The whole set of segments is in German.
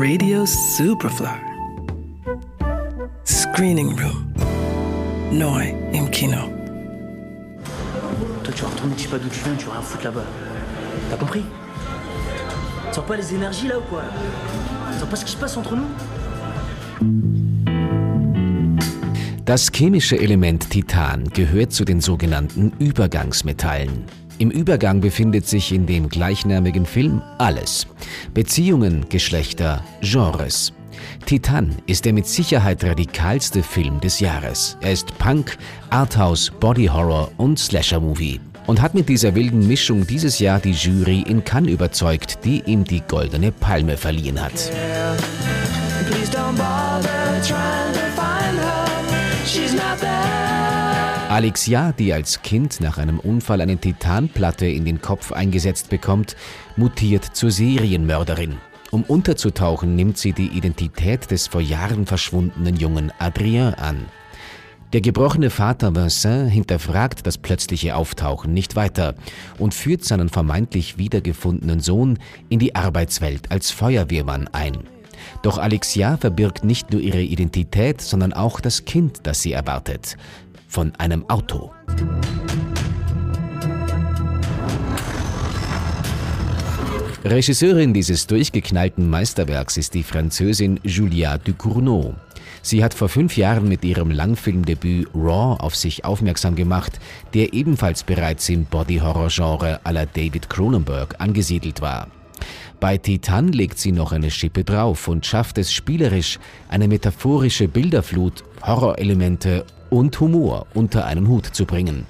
Radio Superfly. Screening Room. Neu im Kino. Toi, tu vas retourner, tu sais pas d'où tu viens, tu vas rien foutre là-bas. T'as compris Tu sens pas les énergies là ou quoi Tu sens pas ce qui se passe entre nous Das chemische Element Titan gehört zu den sogenannten Übergangsmetallen. Im Übergang befindet sich in dem gleichnamigen Film alles. Beziehungen, Geschlechter, Genres. Titan ist der mit Sicherheit radikalste Film des Jahres. Er ist Punk, Arthouse, Body Horror und Slasher-Movie. Und hat mit dieser wilden Mischung dieses Jahr die Jury in Cannes überzeugt, die ihm die Goldene Palme verliehen hat. Alexia, die als Kind nach einem Unfall eine Titanplatte in den Kopf eingesetzt bekommt, mutiert zur Serienmörderin. Um unterzutauchen, nimmt sie die Identität des vor Jahren verschwundenen jungen Adrien an. Der gebrochene Vater Vincent hinterfragt das plötzliche Auftauchen nicht weiter und führt seinen vermeintlich wiedergefundenen Sohn in die Arbeitswelt als Feuerwehrmann ein. Doch Alexia verbirgt nicht nur ihre Identität, sondern auch das Kind, das sie erwartet. Von einem Auto. Regisseurin dieses durchgeknallten Meisterwerks ist die Französin Julia Ducournau. Sie hat vor fünf Jahren mit ihrem Langfilmdebüt Raw auf sich aufmerksam gemacht, der ebenfalls bereits im Body-Horror-Genre la David Cronenberg angesiedelt war. Bei Titan legt sie noch eine Schippe drauf und schafft es spielerisch, eine metaphorische Bilderflut, Horrorelemente und Humor unter einen Hut zu bringen.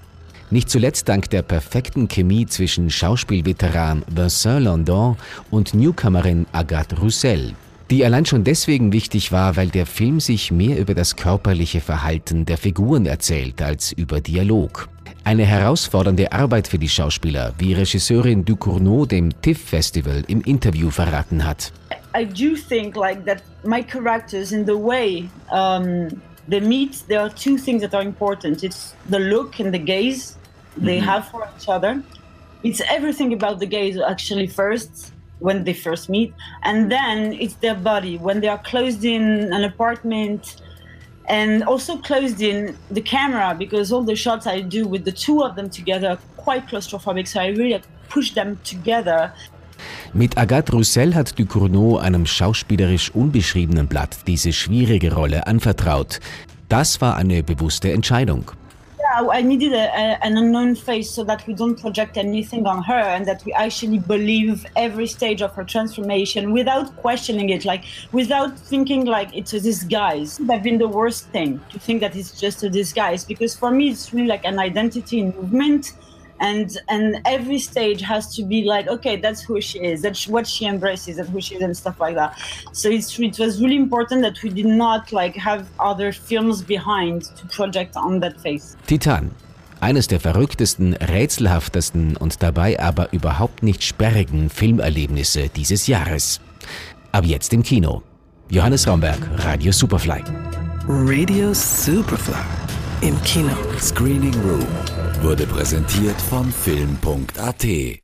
Nicht zuletzt dank der perfekten Chemie zwischen Schauspielveteran Vincent Landon und Newcomerin Agathe Roussel, die allein schon deswegen wichtig war, weil der Film sich mehr über das körperliche Verhalten der Figuren erzählt als über Dialog. Eine herausfordernde Arbeit für die Schauspieler, wie Regisseurin Ducournau dem TIFF Festival im Interview verraten hat. I do think like that my characters in the way um, they meet, there are two things that are important. It's the look and the gaze they mm-hmm. have for each other. It's everything about the gaze actually first when they first meet, and then it's their body when they are closed in an apartment and also closed in the camera because all the shots I do with the two of them together are quite claustrophobic. So I really push them together. Mit Agathe Roussel hat Ducournau einem schauspielerisch unbeschriebenen Blatt diese schwierige Rolle anvertraut. Das war eine bewusste Entscheidung. I needed a, an unknown face so that we don't project anything on her and that we actually believe every stage of her transformation without questioning it, like without thinking like it's a disguise. That have been the worst thing to think that it's just a disguise because for me it's really like an identity movement and and every stage has to be like okay that's who she is that's what she embraces that's who she is and stuff like that so it's it was really important that we did not like have other films behind to project on that face Titan. Eines der verrücktesten, rätselhaftesten und dabei aber überhaupt nicht sperrigen Filmerlebnisse dieses Jahres. Ab jetzt im Kino. Johannes Raumberg, Radio Superfly. Radio Superfly. Im Kino. Screening Room wurde präsentiert von Film.at.